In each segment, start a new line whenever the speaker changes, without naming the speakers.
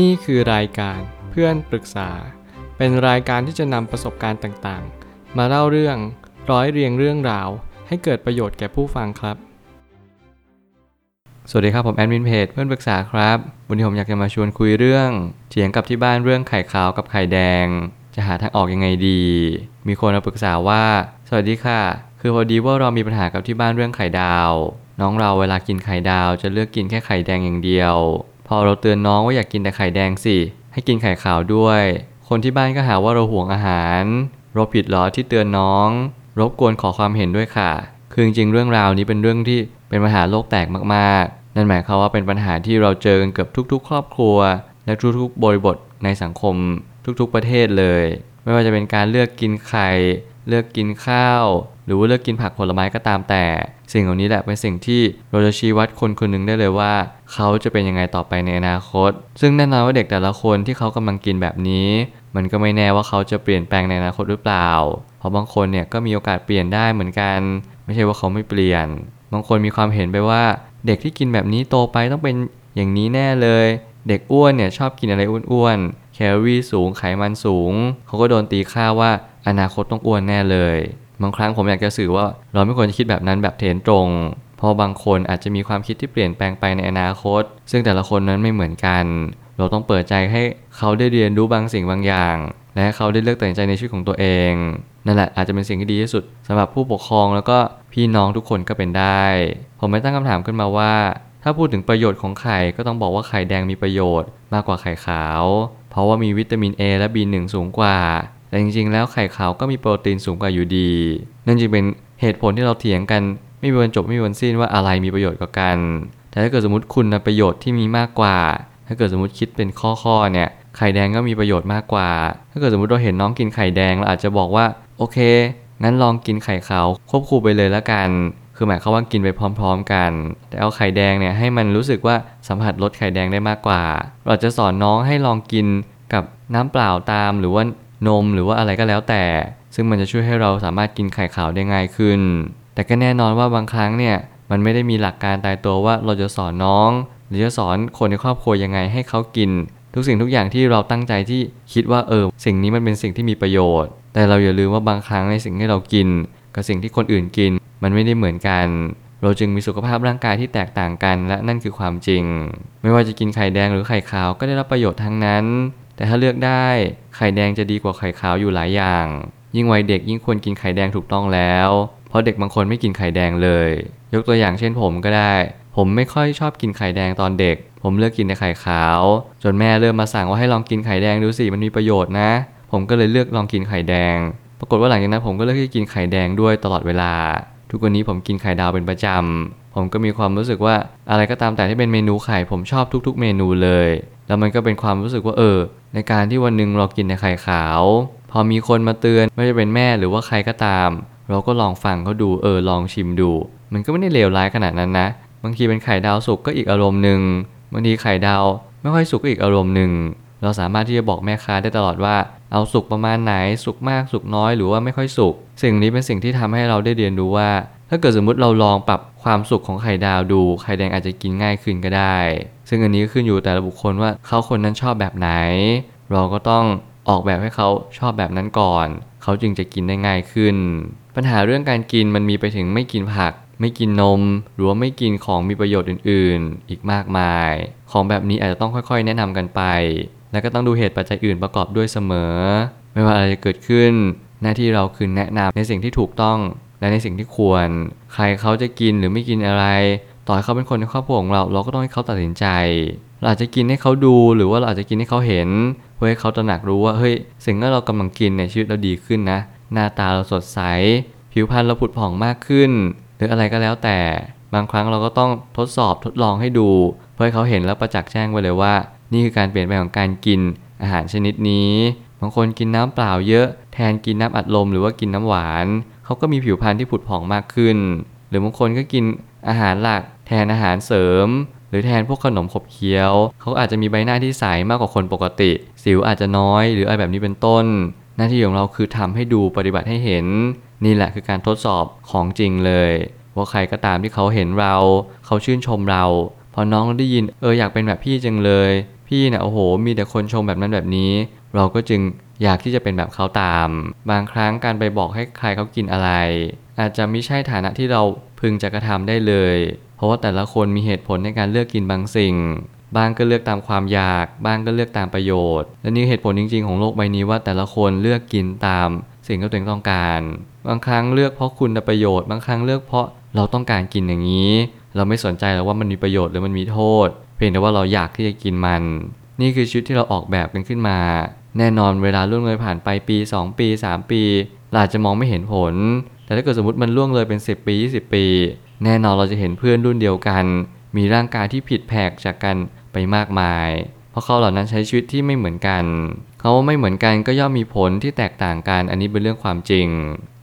นี่คือรายการเพื่อนปรึกษา เป็นรายการที่จะนำประสบการณ์ต่างๆ มาเล่าเรื่องร้อยเรียงเรื่องราว ให้เกิดประโยชน์แก่ผู้ฟังครับ สวัสดีครับผมแอดมินเพจเพื่อนปรึกษาครับ วันนี้ผมอยากจะมาชวนคุยเรื่องเถียงกับที่บ้านเรื่องไข่ขาวกับไข่แดง จะหาทางออกยังไงดี มีคนมาปรึกษาว่า สวัสดีค่ะ คือพอดีว่าเรามีปัญหากับที่บ้านเรื่องไข่ดาว น้องเราเวลากินไข่ดาวจะเลือกกินแค่ไข่แดงอย่างเดียว อเราเตือนน้องว่าอยากกินแต่ไข่แดงสิ ให้กินไข่ขาวด้วย คนที่บ้านก็หาว่าเราห่วงอาหาร เราผิดหรอที่เตือนน้อง รบกวนขอความเห็นด้วยค่ะ คือจริงเรื่องราวนี้เป็นเรื่องที่เป็นปัญหาโลกแตกมากๆ นั่นหมายความว่าเป็นปัญหาที่เราเจอกันเกือบทุก ๆ ครอบครัว และทุกๆบริบทในสังคมทุกๆประเทศเลย ไม่ว่าจะเป็นการเลือกกินไข่ เลือกกินข้าว หรือว่าเลือกกินผักผลไม้ก็ตามแต่ สิ่งเหล่านี้แหละเป็นสิ่งที่เราจะชี้วัดคนคนหนึ่งได้เลยว่า เขาจะเป็นยังไงต่อไปในอนาคต ซึ่งแน่นอนว่าเด็กแต่ละคนที่เขากำลังกินแบบนี้ มันก็ไม่แน่ว่าเขาจะเปลี่ยนแปลงในอนาคตหรือเปล่า เพราะบางคนเนี่ยก็มีโอกาสเปลี่ยนได้เหมือนกัน ไม่ใช่ว่าเขาไม่เปลี่ยน บางคนมีความเห็นไปว่า เด็กที่กินแบบนี้โตไปต้องเป็นอย่างนี้แน่เลย เด็กอ้วนเนี่ยชอบกินอะไรอ้วนๆแคลอรี่สูงไขมันสูง เขาก็โดนตีค่าว่าอนาคตต้องอ้วนแน่เลย บางครั้งผมอยากจะสื่อว่าเราไม่ควรจะคิดแบบนั้นแบบเทนตรงเพราะบางคนอาจจะมีความคิดที่เปลี่ยนแปลงไปในอนาคต ซึ่งแต่ละคนนั้นไม่เหมือนกัน เราต้องเปิดใจให้เขาได้เรียนรู้บางสิ่งบางอย่าง และให้เขาได้เลือกตัดสินใจในชีวิตของตัวเองนั่นแหละอาจจะเป็นสิ่งที่ดีที่สุดสำหรับผู้ปกครองแล้วก็พี่น้องทุกคนก็เป็นได้ ผมไม่ตั้งคำถามขึ้นมาว่า ถ้าพูดถึงประโยชน์ของไข่ก็ต้องบอกว่าไข่แดงมีประโยชน์มากกว่าไข่ขาว เพราะว่ามีวิตามิน A และ B1 สูงกว่า แต่จริงๆ แล้วไข่ขาวก็มีโปรตีนสูงกว่าอยู่ดี นั่นจึงเป็นเหตุผลที่เราเถียงกันไม่มีวันจบไม่มีวันสิ้นว่าอะไรมีประโยชน์กว่ากัน แต่ถ้าเกิดสมมติคุณประโยชน์ที่มีมากกว่า ถ้าเกิดสมมติคิดเป็นข้อๆเนี่ยไข่แดงก็มีประโยชน์มากกว่า ถ้าเกิดสมมติเราเห็นน้องกินไข่แดงเราอาจจะบอกว่าโอเคงั้นลองกินไข่ขาวควบคู่ไปเลยแล้วกัน คือหมายความว่ากินไปพร้อม ๆ กัน แต่เอาไข่แดงเนี่ยให้มันรู้สึกว่าสัมผัสรสไข่แดงได้มากกว่า เราจะสอนน้องให้ลองกินกับน้ำเปล่าตามหรือว่า นมหรือว่าอะไรก็แล้วแต่ ซึ่งมันจะช่วยให้เราสามารถกินไข่ขาวได้ง่ายขึ้น แต่ก็แน่นอนว่าบางครั้งเนี่ยมันไม่ได้มีหลักการตายตัวว่าเราจะสอนน้อง หรือจะสอนคนในครอบครัวยังไงให้เขากิน ทุกสิ่งทุกอย่างที่เราตั้งใจที่คิดว่าเออสิ่งนี้มันเป็นสิ่งที่มีประโยชน์ แต่เราอย่าลืมว่าบางครั้งในสิ่งที่เรากิน กับสิ่งที่คนอื่นกิน มันไม่ได้เหมือนกัน เราจึงมีสุขภาพร่างกายที่แตกต่างกัน และนั่นคือความจริง ไม่ว่าจะกินไข่แดงหรือไข่ขาวก็ได้รับประโยชน์ทั้งนั้น แต่ถ้าเลือกได้ ไข่แดงจะดีกว่าไข่ขาวอยู่หลายอย่าง ยิ่งวัยเด็กยิ่งควรกินไข่แดงถูกต้องแล้ว เพราะเด็กบางคนไม่กินไข่แดงเลย ยกตัวอย่างเช่นผมก็ได้ ผมไม่ค่อยชอบกินไข่แดงตอนเด็ก ผมเลือกกินแต่ไข่ขาว จนแม่เริ่มมาสั่งว่าให้ลองกินไข่แดงดูสิมันมีประโยชน์นะ ผมก็เลยเลือกลองกินไข่แดง ปรากฏว่าหลังจากนั้นผมก็เลือกที่กินไข่แดงด้วยตลอดเวลา ทุกวันนี้ผมกินไข่ดาวเป็นประจำผมก็มีความรู้สึกว่าอะไรก็ตามแต่ที่เป็นเมนูไข่ผมชอบทุกๆ เมนูเลย แล้วมันก็เป็นความรู้สึกว่าเออ ในการที่วันหนึ่งเรากินในไข่ขาว พอมีคนมาเตือนไม่ว่าจะเป็นแม่หรือว่าใครก็ตาม เราก็ลองฟังเขาดูเออลองชิมดู มันก็ไม่ได้เลวร้ายขนาดนั้นนะ บางทีเป็นไข่ดาวสุกก็อีกอารมณ์หนึ่งบางทีไข่ดาวไม่ค่อยสุกก็อีกอารมณ์หนึ่งเราสามารถที่จะบอกแม่ค้าได้ตลอดว่า เอาสุกประมาณไหนสุกมากสุกน้อยหรือว่าไม่ค่อยสุกสิ่งนี้เป็นสิ่งที่ทำให้เราได้เรียนรู้ว่า ถ้าเกิดสมมุติเราลองปรับความสุกของไข่ดาวดู ไข่แดงอาจจะกินง่ายขึ้นก็ได้ ซึ่งอันนี้ก็ขึ้นอยู่แต่ละบุคคลว่าเขาคนนั้นชอบแบบไหน เราก็ต้องออกแบบให้เขาชอบแบบนั้นก่อน เขาจึงจะกินได้ง่ายขึ้น ปัญหาเรื่องการกินมันมีไปถึงไม่กินผัก ไม่กินนม หรือว่าไม่กินของมีประโยชน์อื่น ๆ อีกมากมาย ของแบบนี้อาจจะต้องค่อยๆ แนะนำกันไป แล้วก็ต้องดูเหตุปัจจัยอื่นประกอบด้วยเสมอ ไม่ว่าอะไรจะเกิดขึ้น หน้าที่เราคือแนะนำในสิ่งที่ถูกต้อง และในสิ่งที่ควร ใครเขาจะกินหรือไม่กินอะไร ต่อให้เขาเป็นคนในครอบครัวของเรา เราก็ต้องให้เขาตัดสินใจ เราอาจจะกินให้เขาดูหรือว่าเราอาจจะกินให้เขาเห็น เพื่อให้เขาตระหนักรู้ว่าเฮ้ยสิ่งที่เรากำลังกินในชีวิตเราดีขึ้นนะ หน้าตาเราสดใส ผิวพรรณเราผุดผ่องมากขึ้น หรืออะไรก็แล้วแต่ บางครั้งเราก็ต้องทดสอบทดลองให้ดู เพื่อให้เขาเห็นแล้วประจักษ์แจ้งไว้เลยว่า นี่คือการเปลี่ยนแปลงของการกินอาหารชนิดนี้บางคนกินน้ำเปล่าเยอะแทนกินน้ำอัดลมหรือว่ากินน้ำหวาน เขาก็มีผิวพรรณที่ผุดผ่องมากขึ้น หรือบางคนก็กินอาหารหลัก แทนอาหารเสริม หรือแทนพวกขนมขบเคี้ยว เขาอาจจะมีใบหน้าที่ใสมากกว่าคนปกติ สิวอาจจะน้อยหรืออะไรแบบนี้เป็นต้น หน้าที่ของเราคือทำให้ดูปฏิบัติให้เห็น นี่แหละคือการทดสอบของจริงเลย ว่าใครก็ตามที่เขาเห็นเรา เขาชื่นชมเรา พอน้องได้ยินเอออยากเป็นแบบพี่จังเลย พี่นะโอ้โห มีแต่คนชมแบบนั้นแบบนี้ เราก็จึงอยากที่จะเป็นแบบเขาตาม บางครั้งการไปบอกให้ใครเขากินอะไร อาจจะไม่ใช่ฐานะที่เราพึงจะกระทำได้เลย เพราะว่าแต่ละคนมีเหตุผลในการเลือกกินบางสิ่งบางก็เลือกตามความอยากบางก็เลือกตามประโยชน์ และนี่เหตุผลจริง ๆ ของโลกใบนี้ว่าแต่ละคนเลือกกินตาม สิ่งที่ตัวเองต้องการ บางครั้งเลือกเพราะคุณประโยชน์ บางครั้งเลือกเพราะเราต้องการกินอย่างนี้ เราไม่สนใจแล้วว่ามันมีประโยชน์หรือมันมีโทษ เพียงแต่ว่าเราอยากที่จะกินมัน นี่คือชีวิตที่เราออกแบบกันขึ้นมา แน่นอนเวลาล่วงเลยผ่านไปปี 2 ปี 3 ปีเราอาจจะมองไม่เห็นผล แต่ถ้าเกิดสมมติมันล่วงเลยเป็น 10 ปี 20 ปี แน่นอนเราจะเห็นเพื่อนรุ่นเดียวกัน มีร่างกายที่ผิดแผกจากกันไปมากมาย เพราะเขาเหล่านั้นใช้ชีวิตที่ไม่เหมือนกัน เขาไม่เหมือนกันก็ย่อมมีผลที่แตกต่างกัน อันนี้เป็นเรื่องความจริง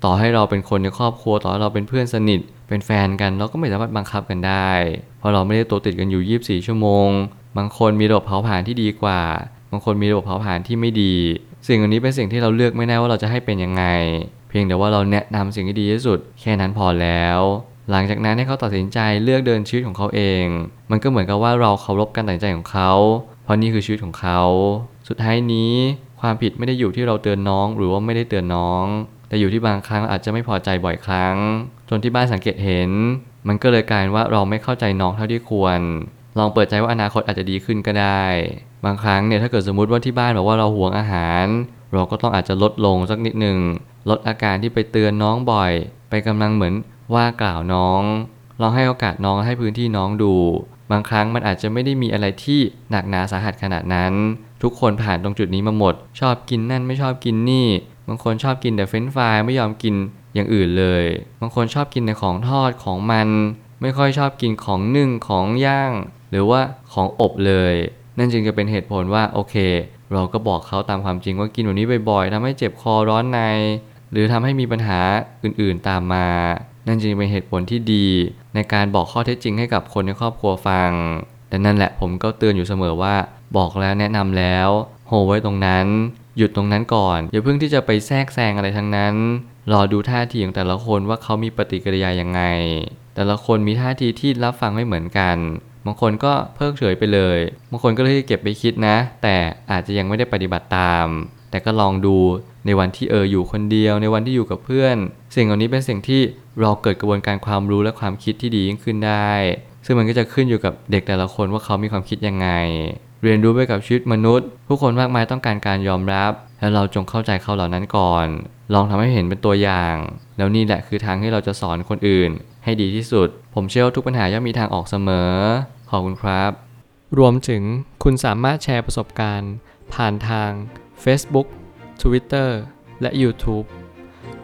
ต่อให้เราเป็นคนในครอบครัว ต่อให้เราเป็นเพื่อนสนิท เป็นแฟนกัน เราก็ไม่สามารถบังคับกันได้ เพราะเราไม่ได้ตัวติดกันอยู่ 24 ชั่วโมง บางคนมีระบบเผาผลาญที่ดีกว่า บางคนมีระบบเผาผลาญที่ไม่ดี สิ่งอันนี้เป็นสิ่งที่เราเลือกไม่ได้ว่าเราจะให้เป็นยังไง เพียงแต่ว่าเราแนะนำสิ่งที่ดีที่สุด แค่นั้นพอแล้ว หลังจากนั้นให้เขาตัดสินใจเลือกเดินชีวิตของเขาเอง มันก็เหมือนกับว่าเราเคารพการตัดสินใจของเขา เพราะนี่คือชีวิตของเขา สุดท้ายนี้ความผิดไม่ได้อยู่ที่เราเตือนน้อง หรือว่าไม่ได้เตือนน้อง แต่อยู่ที่บางครั้งอาจจะไม่พอใจบ่อยครั้ง จนที่บ้านสังเกตเห็น มันก็เลยกลายว่าเราไม่เข้าใจน้องเท่าที่ควร ลองเปิดใจว่าอนาคตอาจจะดีขึ้นก็ได้ บางครั้งเนี่ยถ้าเกิดสมมุติว่าที่บ้านบอกว่าเราห่วงอาหาร เราก็ต้องอาจจะลดลงสักนิดหนึ่งลดอาการที่ไปเตือนน้องบ่อย ไปกำลังเหมือนว่ากล่าวน้องลองให้โอกาสน้องให้พื้นที่น้องดู บางครั้งมันอาจจะไม่ได้มีอะไรที่หนักหนาสาหัสขนาดนั้น ทุกคนผ่านตรงจุดนี้มาหมด ชอบกินนั่นไม่ชอบกินนี่ บางคนชอบกินแต่เฟรนช์ฟรายไม่ยอมกินอย่างอื่นเลย บางคนชอบกินแต่ของทอดของมัน ไม่ค่อยชอบกินของนึ่งของย่าง หรือว่าของอบเลย นั่นจึงจะเป็นเหตุผลว่าโอเค เราก็บอกเขาตามความจริงว่ากินแบบนี้บ่อยๆทำให้เจ็บคอร้อนใน หรือทำให้มีปัญหาอื่นๆตามมา นั่นจึงเป็นเหตุผลที่ดี ในการบอกข้อเท็จจริงให้กับคนในครอบครัวฟังแต่นั่นแหละผมก็เตือนอยู่เสมอว่า บอกแล้วแนะนำแล้วโหไว้ตรงนั้น หยุดตรงนั้นก่อนอย่าเพิ่งที่จะไปแทรกแซงอะไรทั้งนั้น รอดูท่าทีของแต่ละคนว่าเขามีปฏิกิริยายังไง แต่ละคนมีท่าทีที่รับฟังไม่เหมือนกัน บางคนก็เพิกเฉยไปเลย บางคนก็เลยเก็บไปคิดนะ แต่อาจจะยังไม่ได้ปฏิบัติตาม แต่ก็ลองดูในวันที่เอออยู่คนเดียว ในวันที่อยู่กับเพื่อน สิ่งเหล่านี้เป็นสิ่งที่เราเกิดกระบวนการความรู้และความคิดที่ดียิ่งขึ้นได้ ซึ่งมันก็จะขึ้นอยู่กับเด็กแต่ละคนว่าเขามีความคิดยังไง เรียนรู้ไปกับชีวิตมนุษย์ ผู้คนมากมายต้องการการยอมรับ และเราจงเข้าใจเขาเหล่านั้นก่อน ลองทำให้เห็นเป็นตัวอย่าง แล้วนี่แหละคือทางที่เราจะสอนคนอื่น ให้ดีที่สุด ผมเชื่อว่าทุกปัญหาย่อมมีทางออกเสมอ ขอบคุณครับ รวมถึงคุณสามารถแชร์ประสบการณ์ ผ่านทาง Facebook Twitter และ YouTube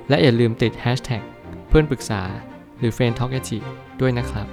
และอย่าลืมติด Hashtag เพื่อนปรึกษาหรือ f r ร e n d Talk ด้วยนะครับ